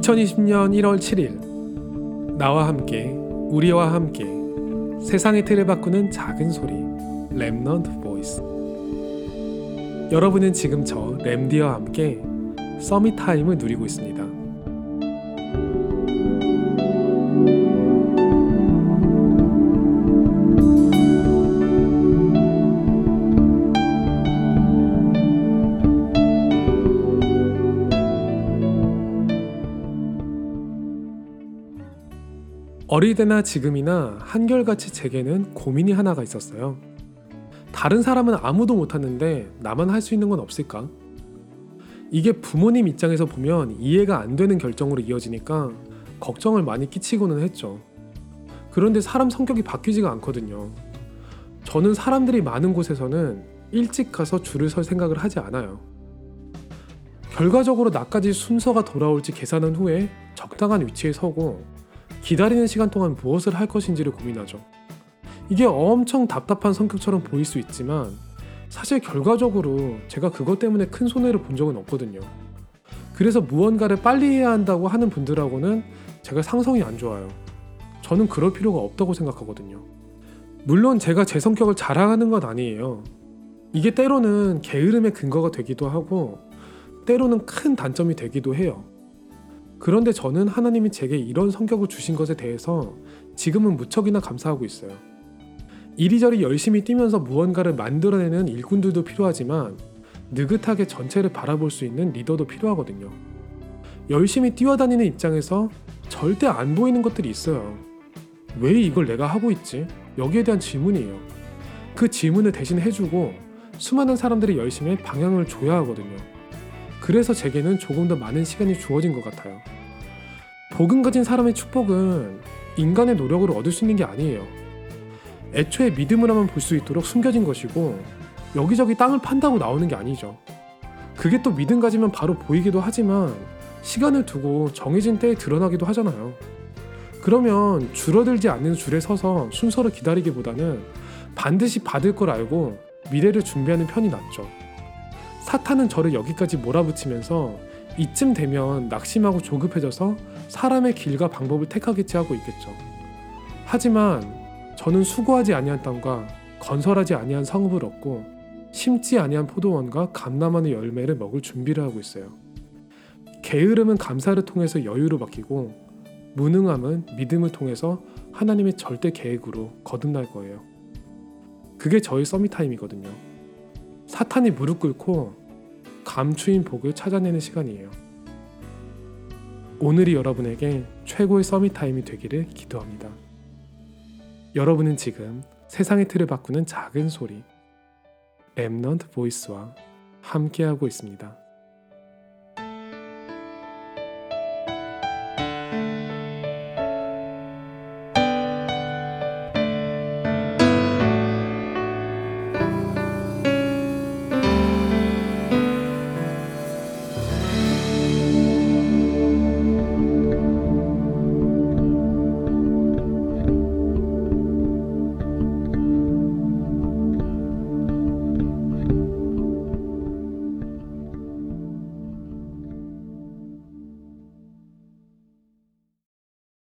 2020년 1월 7일 나와 함께 우리와 함께 세상의 틀을 바꾸는 작은 소리 Remnant Voice 여러분은 지금 저 렘디와 함께 Summit Time을 누리고 있습니다. 어릴 때나 지금이나 한결같이 제게는 고민이 하나가 있었어요. 다른 사람은 아무도 못하는데 나만 할 수 있는 건 없을까? 이게 부모님 입장에서 보면 이해가 안 되는 결정으로 이어지니까 걱정을 많이 끼치고는 했죠. 그런데 사람 성격이 바뀌지가 않거든요. 저는 사람들이 많은 곳에서는 일찍 가서 줄을 설 생각을 하지 않아요. 결과적으로 나까지 순서가 돌아올지 계산한 후에 적당한 위치에 서고 기다리는 시간 동안 무엇을 할 것인지를 고민하죠. 이게 엄청 답답한 성격처럼 보일 수 있지만 사실 결과적으로 제가 그것 때문에 큰 손해를 본 적은 없거든요. 그래서 무언가를 빨리 해야 한다고 하는 분들하고는 제가 상성이 안 좋아요. 저는 그럴 필요가 없다고 생각하거든요. 물론 제가 제 성격을 자랑하는 건 아니에요. 이게 때로는 게으름의 근거가 되기도 하고 때로는 큰 단점이 되기도 해요. 그런데 저는 하나님이 제게 이런 성격을 주신 것에 대해서 지금은 무척이나 감사하고 있어요. 이리저리 열심히 뛰면서 무언가를 만들어내는 일꾼들도 필요하지만 느긋하게 전체를 바라볼 수 있는 리더도 필요하거든요. 열심히 뛰어다니는 입장에서 절대 안 보이는 것들이 있어요. 왜 이걸 내가 하고 있지? 여기에 대한 질문이에요. 그 질문을 대신 해주고 수많은 사람들이 열심히 방향을 줘야 하거든요. 그래서 제게는 조금 더 많은 시간이 주어진 것 같아요. 복음 가진 사람의 축복은 인간의 노력으로 얻을 수 있는 게 아니에요. 애초에 믿음으로만 볼 수 있도록 숨겨진 것이고 여기저기 땅을 판다고 나오는 게 아니죠. 그게 또 믿음 가지면 바로 보이기도 하지만 시간을 두고 정해진 때에 드러나기도 하잖아요. 그러면 줄어들지 않는 줄에 서서 순서를 기다리기보다는 반드시 받을 걸 알고 미래를 준비하는 편이 낫죠. 사탄은 저를 여기까지 몰아붙이면서 이쯤 되면 낙심하고 조급해져서 사람의 길과 방법을 택하겠지 하고 있겠죠. 하지만 저는 수고하지 아니한 땅과 건설하지 아니한 성읍을 얻고 심지 아니한 포도원과 감나만의 열매를 먹을 준비를 하고 있어요. 게으름은 감사를 통해서 여유로 바뀌고 무능함은 믿음을 통해서 하나님의 절대 계획으로 거듭날 거예요. 그게 저의 Summit Time이거든요. 사탄이 무릎 꿇고 감추인 복을 찾아내는 시간이에요. 오늘이 여러분에게 최고의 Summit Time이 되기를 기도합니다. 여러분은 지금 세상의 틀을 바꾸는 작은 소리 Remnant Voice와 함께하고 있습니다.